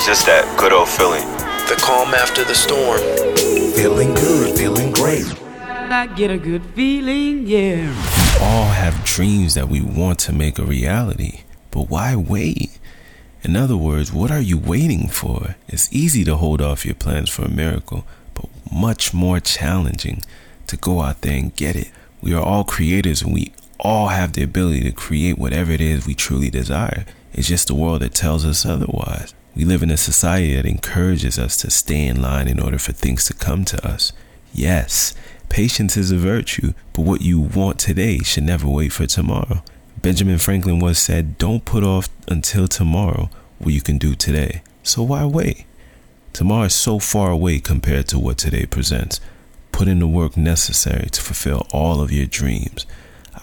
It's just that good old feeling. The calm after the storm. Feeling good, feeling great. I get a good feeling, yeah. We all have dreams that we want to make a reality, but why wait? In other words, what are you waiting for? It's easy to hold off your plans for a miracle, but much more challenging to go out there and get it. We are all creators and we all have the ability to create whatever it is we truly desire. It's just the world that tells us otherwise. We live in a society that encourages us to stay in line in order for things to come to us. Yes, patience is a virtue, but what you want today should never wait for tomorrow. Benjamin Franklin once said, Don't put off until tomorrow what you can do today. So why wait? Tomorrow is so far away compared to what today presents. Put in the work necessary to fulfill all of your dreams.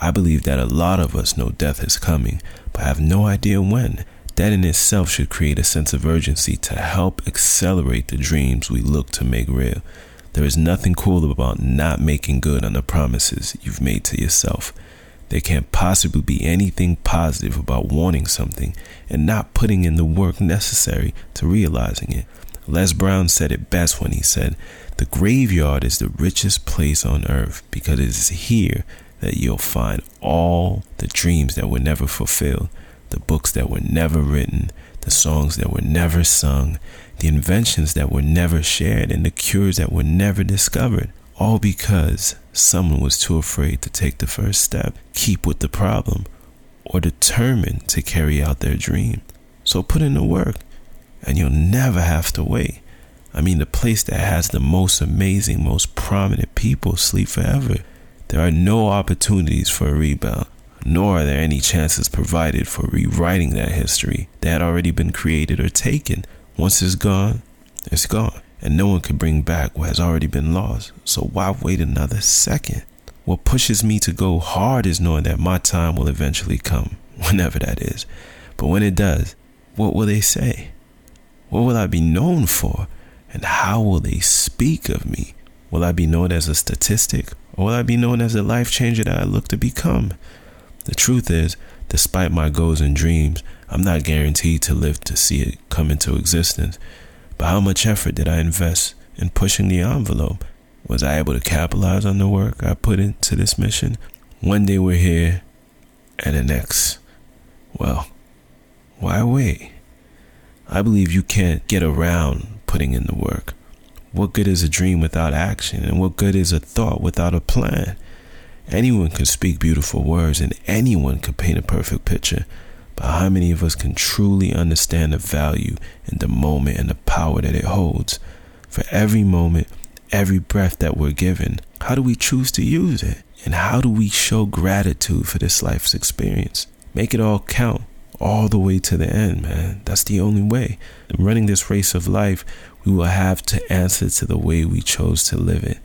I believe that a lot of us know death is coming, but have no idea when. That in itself should create a sense of urgency to help accelerate the dreams we look to make real. There is nothing cool about not making good on the promises you've made to yourself. There can't possibly be anything positive about wanting something and not putting in the work necessary to realizing it. Les Brown said it best when he said, The graveyard is the richest place on earth because it is here that you'll find all the dreams that were never fulfilled, the books that were never written, the songs that were never sung, the inventions that were never shared, and the cures that were never discovered. All because someone was too afraid to take the first step, keep with the problem, or determined to carry out their dream. So put in the work, and you'll never have to wait. I mean, the place that has the most amazing, most prominent people sleep forever. There are no opportunities for a rebound, nor are there any chances provided for rewriting that history that had already been created or taken. Once it's gone, it's gone, and no one can bring back what has already been lost. So why wait another second? What pushes me to go hard is knowing that my time will eventually come, whenever that is. But when it does, what will they say? What will I be known for? And how will they speak of me? Will I be known as a statistic or will I be known as the life changer that I look to become? The truth is, despite my goals and dreams, I'm not guaranteed to live to see it come into existence. But how much effort did I invest in pushing the envelope? Was I able to capitalize on the work I put into this mission? One day we're here, and the next, well, why wait? I believe you can't get around putting in the work. What good is a dream without action? And what good is a thought without a plan? Anyone can speak beautiful words and anyone can paint a perfect picture. But how many of us can truly understand the value in the moment and the power that it holds? For every moment, every breath that we're given, how do we choose to use it? And how do we show gratitude for this life's experience? Make it all count all the way to the end, man. That's the only way. In running this race of life, we will have to answer to the way we chose to live it.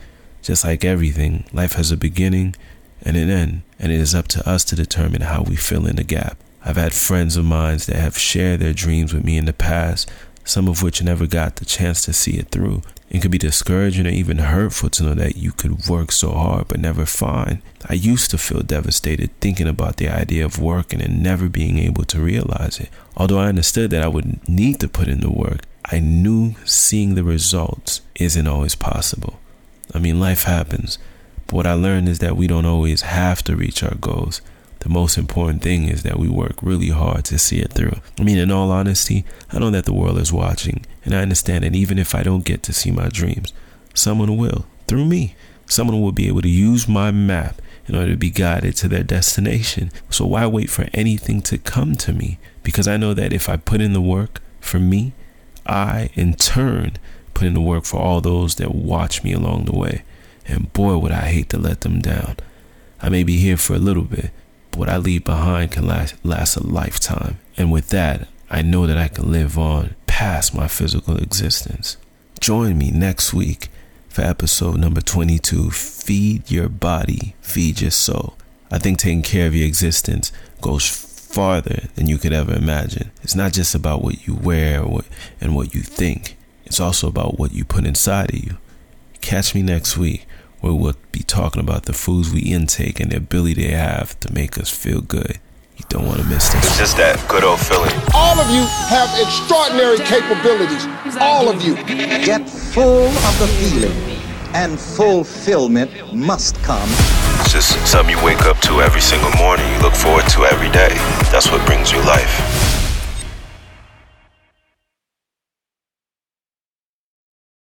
Just like everything, life has a beginning and an end, and it is up to us to determine how we fill in the gap. I've had friends of mine that have shared their dreams with me in the past, some of which never got the chance to see it through. It could be discouraging or even hurtful to know that you could work so hard but never find. I used to feel devastated thinking about the idea of working and never being able to realize it. Although I understood that I would need to put in the work, I knew seeing the results isn't always possible. I mean, life happens, but what I learned is that we don't always have to reach our goals. The most important thing is that we work really hard to see it through. I mean, in all honesty, I know that the world is watching, and I understand that even if I don't get to see my dreams, someone will, through me. Someone will be able to use my map in order to be guided to their destination. So why wait for anything to come to me? Because I know that if I put in the work for me, I, in turn, put in the work for all those that watch me along the way. And boy, would I hate to let them down. I may be here for a little bit, but what I leave behind can last, last a lifetime. And with that, I know that I can live on past my physical existence. Join me next week for episode number 22 Feed Your Body, Feed Your Soul. I think taking care of your existence goes farther than you could ever imagine. It's not just about what you wear and what you think, it's also about what you put inside of you. Catch me next week where we'll be talking about the foods we intake and the ability they have to make us feel good. You don't want to miss this. It's just that good old feeling. All of you have extraordinary capabilities. All of you. Get full of the feeling, and fulfillment must come. It's just something you wake up to every single morning. You look forward to every day. That's what brings you life.